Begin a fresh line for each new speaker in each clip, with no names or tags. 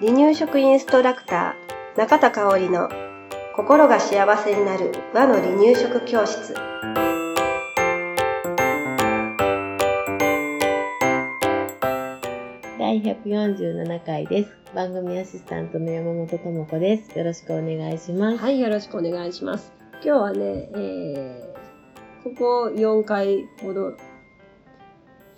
離乳食インストラクター中田香織の心が幸せになる和の離乳食教室
第147回です。番組アシスタントの山本智子です。よろしくお願いします。
はいよろしくお願いします今日はね、えー、ここ4回ほど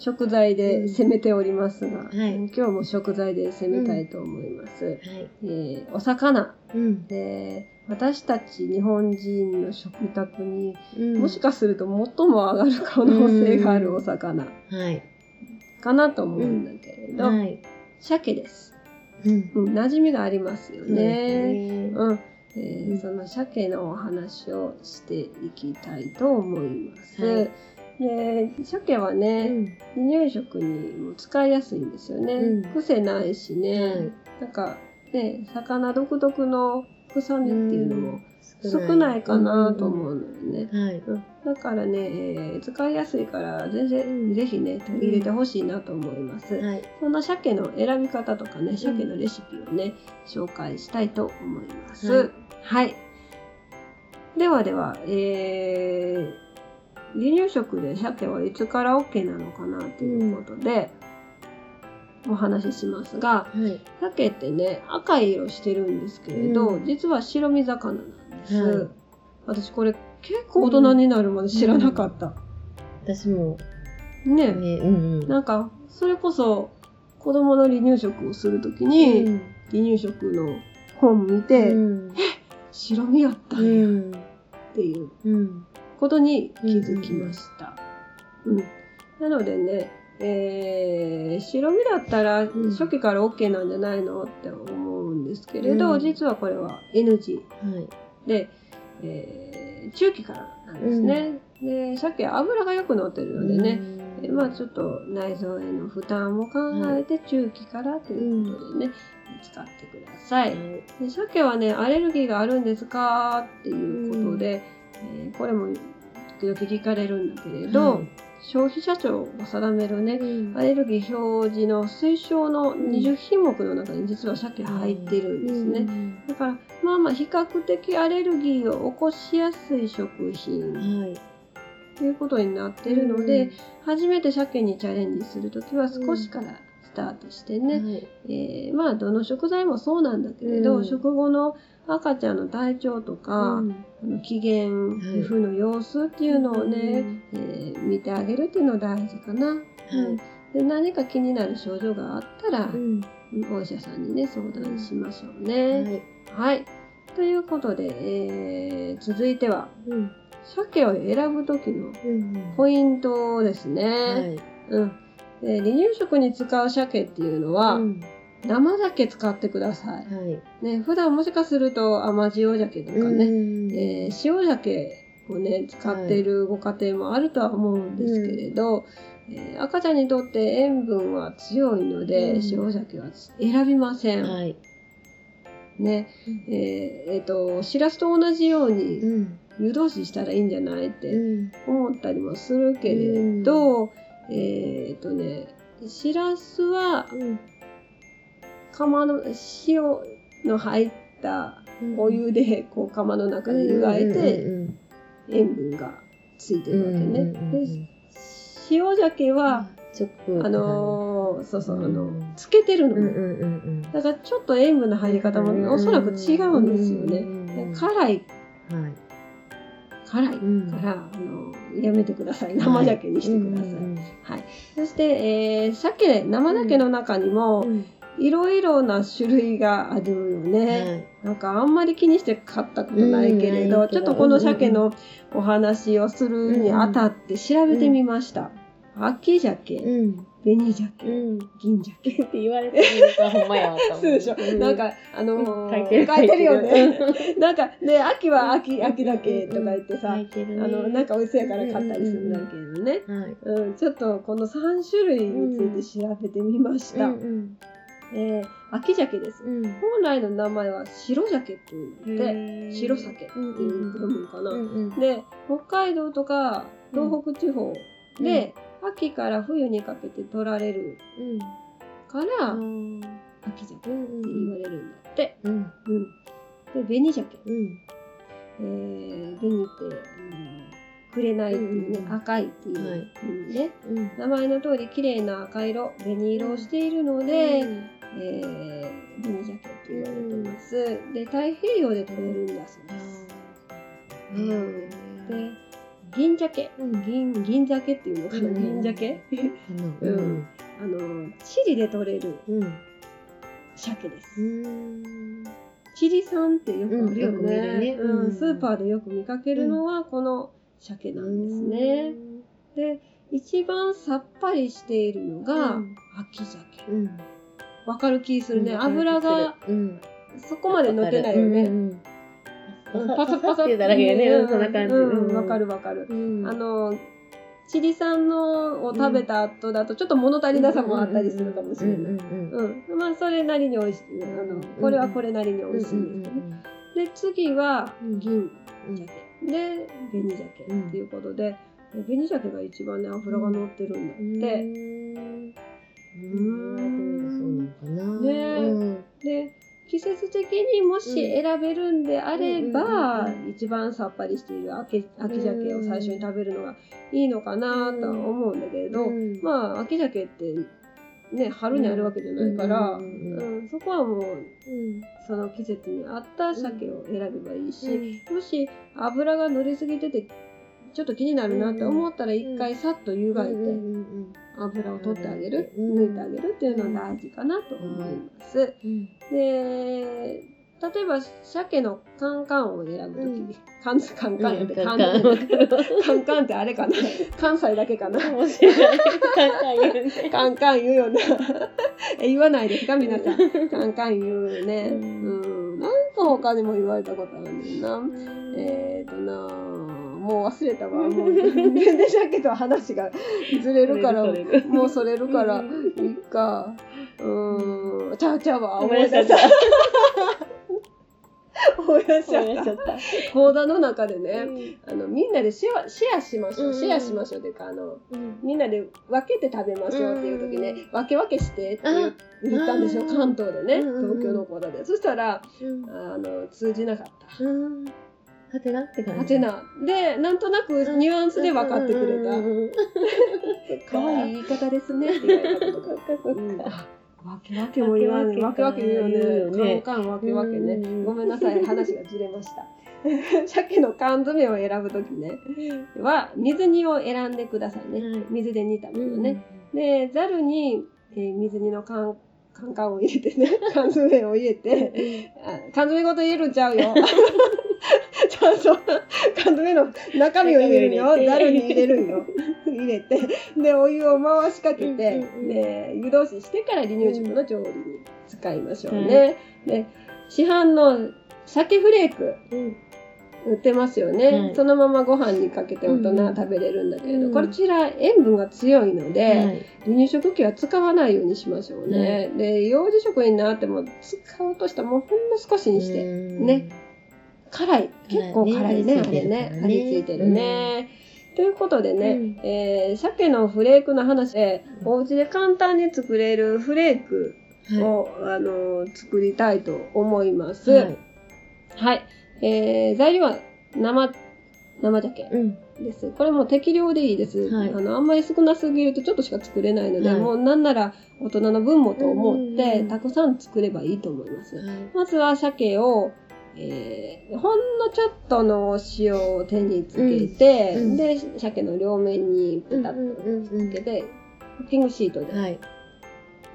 食材で攻めておりますが、
はい
今日も食材で攻めたいと思います、
はい。
えーお魚
うん。
で私たち日本人の食卓に
うん
もしかすると最も上がる可能性があるお魚
はい。
かなと思うんだけれど、
はい。
鮭です。
うん。
うん、馴染みがありますよね。
ね。
うん、えー
うん
その鮭のお話をしていきたいと思います。
はい
で鮭は
う
ね、
ん。
離乳食にも使いやすいんですよね。
うん
癖ないしね、
はい
なんかね魚独特の臭みっていうのも少ないかなと思うのよね。
うん。
だからね、えー使いやすいから全然、ぜひね取り入れてほしいなと思います。
はい。
そんな鮭の選び方とかね、鮭のレシピをね、紹介したいと思います。
は
はいい。ではでは、えー、離乳食で鮭はいつから OK なのかなということで、お話ししますが、
はい。
鮭ってね、赤い色してるんですけれど、
うん
実は白身魚なんです。
はい
私これ結構大人になるまで知らなかった。
私も、
ね
ね、うんうん。
なんか、それこそ、子供の離乳食をするときに、離乳食の本見て、
うん。
白身やったやっ
うんん。
ていう
うん。
ことに気づきました。うん。なのでね、えー、白身だったら
ん。
初期から OK なんじゃないのって思うんですけれど、
うん。
実はこれは NG
はい。
で、えー、中期からなんですね。で、鮭油がよく乗ってるのでね、え
うん。
まあちょっと内臓への負担も考えて中期からということでね、使ってください。で鮭はね、アレルギーがあるんですか？っていうことで、えーこれも時々聞かれるんだけれど、
はい
消費者庁が定めるね、
うん
アレルギー表示の推奨の20品目の中に実は鮭入ってるんですね。
ね。
だから、まあまあ比較的アレルギーを起こしやすい食品
はい。
ということになってるので、初めて鮭にチャレンジするときは少しからスタートして
うん、
ね、
はい。
えーまあどの食材もそうなんだけれど、
うん
食後の赤ちゃんの体調とか、
うん
あの機嫌、
い
皮膚の様子っていうのをね、えー見てあげるっていうの大事かな。うんで何か気になる症状があったら、
うん。
お医者さんにね相談しましょう
は
ね。
い。
はい。ということで、えー続いては
うん。
鮭を選ぶ時の
うん。
ポイントですね。
はい。
うん。で離乳食に使う鮭っていうのは、
うん
生鮭使ってください。
はい。
ね、普段もしかすると甘塩鮭とかね、
うん
えー塩鮭をね、使っているご家庭もあるとは思うんですけれど、えー赤ちゃんにとって塩分は強いので、
うん
塩鮭は選びません。
はい。
ね、えーえーと、しらすと同じように
うん。
湯通ししたらいいんじゃないって
うん。
思ったりもするけれど、えっ、とね、しらすは
うん。
釜の塩の入ったお湯でこう釜の中で湯がいて塩分がついてるわけね。で塩鮭は、あのーそうそう、あの
うん、
つけてるの。だからちょっと塩分の入り方もおそらく違うんですよ
うん
ね。辛い、
うん。はい。
辛い
うん
から、あのやめてください。生鮭にしてください。
うん
はい。そして、えー、鮭、生鮭の中にも、
うん
いろいろな種類があるよね。
はい
なんかあんまり気にして買ったことないけれど、
うん
ちょっとこの鮭のお話をするにあたって調べてみました。秋鮭、
うん。
紅鮭、
うん。
銀鮭。
って言われてるのがほんまやわ
そうでしょ、
ん
なんか、あのー
書いてる
書いてるよね。
書
なんか、ね、秋は秋、秋だけとか言ってさ、
書いてるね
あの、なんか美味しそうやから買ったりするんだけどね。
はい。
うん、ちょっとこの3種類について調べてみました。
うん
えー、秋鮭です。
うん。
本来の名前は白鮭って言って、
で
白鮭っていう読むかな。
うんうん。
で、北海道とか東北地方で、秋から冬にかけて取られるから、
うん。
秋鮭って
うん
言われるんだって。
うん。
うん。で、紅鮭。
うん。
えー、紅って、うん、紅っていうね、
うんうん
赤いっていう
はい
意味ね。
うん。
名前の通り綺麗な赤色、紅色をしているので、えー、紅鮭って言われてます。で、太平洋で取れるんだそうです。うん。で、銀鮭。
うん
銀、銀鮭っていうのかな、
うん
銀鮭？
う
うんん。あの、チリで取れる
うん。
鮭です。
うん。
チリ産ってよくあるよね。
ねうん
うんスーパーでよく見かけるのはこの鮭なんですね。で、一番さっぱりしているのが
うん
秋鮭。
うん。
わかる気するね。
うん
油が、
うん。
そこまで乗ってないよね。パサパサ
って言っただけでね、
う
うんそんな感じ。
わかるわかる。
うん。
あの、チリ産のを食べた後だとちょっと物足りなさもあったりするかもしれない。
うん。
まあ、それなりに美味しい。あの、これはこれなりに美味しいんですけどね。で、次は銀
うん
鮭。で、紅鮭っていうことで、紅鮭が一番ね、脂が乗ってるんだって。
うん。
季節的にもし選べるんであれば、一番さっぱりしている秋秋鮭を最初に食べるのがいいのかなとは思うんだけれど、
うん
まあ、秋鮭って、ね、春にあるわけじゃないから、
うん
そこはもう、
うん。
その季節に合った鮭を選べばいいし、
うん
もし油が乗りすぎてて、ちょっと気になるなって思ったら一回さっと湯がいて。
うん
油を取ってあげる、
うん
抜いてあげるっていうのが大事かなと思います。
うん
で、例えば鮭のカンカンを選ぶときに、カンカンカンやってカン
カン カン
カンってあれかな関西だけかな。
カンカン言うね。
カンカン言うよな。え言わないですか皆さん。カンカン言うね。
う
うんん。なんか他にも言われたことあるねんな。えーとなもう忘れたわ。もう全然鮭と話がずれるから、もうそれるから、
うん
いいか。うーん。ちゃうちゃうわ。
ご
思
い
い出した。思い出しちゃっ。
たた。
講座の中でね、
う
あの、みんなでシェアシェアしましょう。
うん
シェアしましょうっていうか、あの、
ん
みんなで分けて食べましょうっていう時ね、
うん
分け分けしてって言ったんですよ、
あ
関東でね、東京の講座で。そしたら、
うん
あの、通じなかった。
うん。はてなって感じ。
はてな。で、なんとなくニュアンスで分かってくれた。可愛い言い方ですねって言われたことが。うんあわけわけも言わん、わ
わけわけ
言う
よ
よね。
ね
カンカンわけわけねごめんなさい、話がずれました。鮭の缶詰を選ぶときね、は水煮を選んでくださいね。
はい
水で煮たもの
うん
ね。で、ざるに、えー水煮の缶、カンカンを入れてね、缶詰を入れて、あ缶詰ごと入れるんちゃうよ。ちゃんと缶詰の中身を入れるよ。ざるに入れるんよ。入れて、で、お湯を回しかけて、湯通ししてから離乳食の調理に使いましょうね。で、市販の鮭フレーク。
うん
売ってますよね、
はい
そのままご飯にかけて大人は食べれるんだけれど、こちら塩分が強いので、
はい
離乳食器は使わないようにしましょうね。で、幼児食になっても使おうとしたらもうほんの少しにして。ね。辛い。結構辛いね、
ね
れね。張り付いてるね。ということでね、えー鮭のフレークの話で、お家で簡単に作れるフレークを、あの作りたいと思います。
はい。
はい。えー、材料は生、生鮭
うん。
です。これも適量でいいです。
はい
あの、あんまり少なすぎるとちょっとしか作れないので、
はい
もうなんなら大人の分もと思って、
うん
たくさん作ればいいと思います。
はい
まずは鮭を、えーほんのちょっとのお塩を手につけて、
うんうん
で、鮭の両面にペタッとつけて、クッキングシートで、
はい。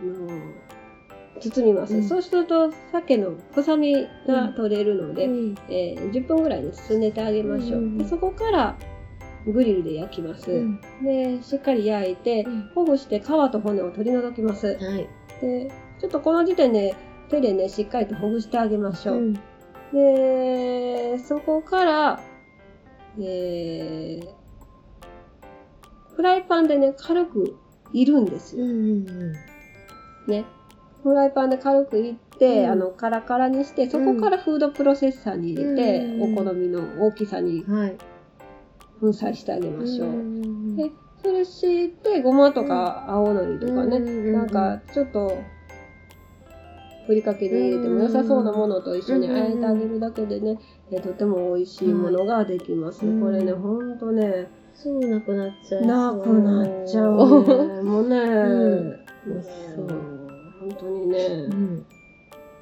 あの包みます、
うん。
そうすると鮭の臭みが取れるので、
うん。
えー10分ぐらいに進めてあげましょう、
うん
でそこからグリルで焼きます、
うん。
でしっかり焼いて
うん。
ほぐして皮と骨を取り除きます。
はい。
でちょっとこの時点で手でねしっかりとほぐしてあげましょう、
うん。
でそこから、えーフライパンでね軽くいるんですよ、
うんうん。
ねフライパンで軽くいって、
うん。
あのカラカラにしてそこからフードプロセッサーに入れて、
うん。
お好みの大きさに。粉砕してあげましょう、
ん。
でそれ敷いてごまとか青のりとかね、
うん。
なんかちょっとふりかけで入れても良さそうなものと一緒にあえてあげるだけでね、えとても美味しいものができます、
うん。
これねほんとね
すぐなくなっちゃう。
なくなっちゃうね。もうね、う
そう
本当にね、
うん。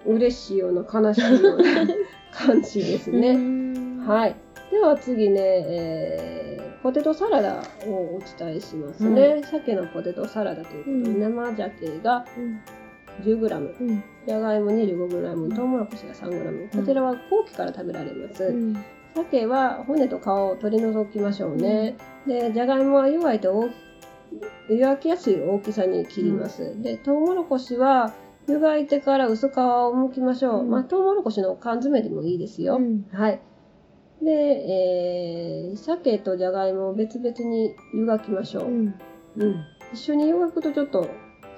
嬉しいような悲しいような 感じですね、
ね
はい。では次ね、えーポテトサラダをお伝えしますね。鮭のポテトサラダということで、
うん
生鮭が
うん。
10g、
うん。
じゃがいも 25g、トウモロコシが 3g。こちらは後期から食べられます。
うん。
鮭は骨と皮を取り除きましょうね。で、じゃがいもは湯がいて大湯がきやすい大きさに切ります。で、トウモロコシは湯がいてから薄皮を剥きましょう。
うん
まあ、トウモロコシの缶詰でもいいですよ。
うん
はい。で、えー、鮭とじゃがいもを別々に湯がきましょう。
うん。
うん。一緒に湯がくとちょっと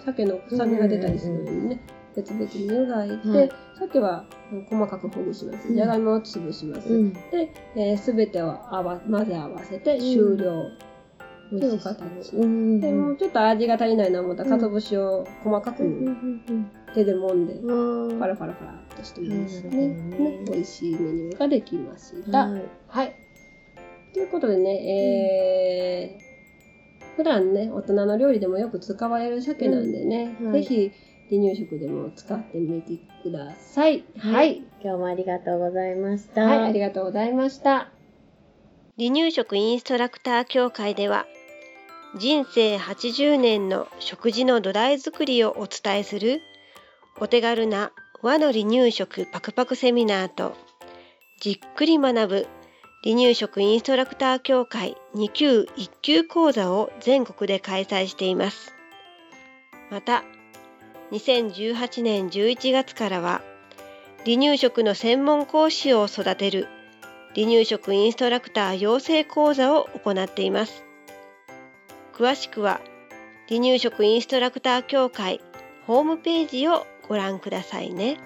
鮭の臭みが出たりするのでね、別々に湯がいて、
はい
鮭は細かくほぐします。
うん
じゃがいもを潰します。
うん。
で、えー、全てをあわ混ぜ合わせて終了。
美
味しそう形
うん。
でもうちょっと味が足りないな思ったら、かつお節を細かく。手で揉んで、
うん。
パラパラパラっとしていいですね。
ね
ね美味しいメニューができました。
はい。
はい。ということでね、えー、普段ね、大人の料理でもよく使われる鮭なんでね、
うんはい
ぜひ離乳食でも使ってみてください。はい。
今日もありがとうございました。
はい、ありがとうございました。離乳食インストラクター協会では、人生80年の食事の土台作りをお伝えするお手軽な和の離乳食パクパクセミナーとじっくり学ぶ離乳食インストラクター協会2級1級講座を全国で開催しています。また、2018年11月からは離乳食の専門講師を育てる離乳食インストラクター養成講座を行っています。詳しくは離乳食インストラクター協会ホームページをご覧くださいね。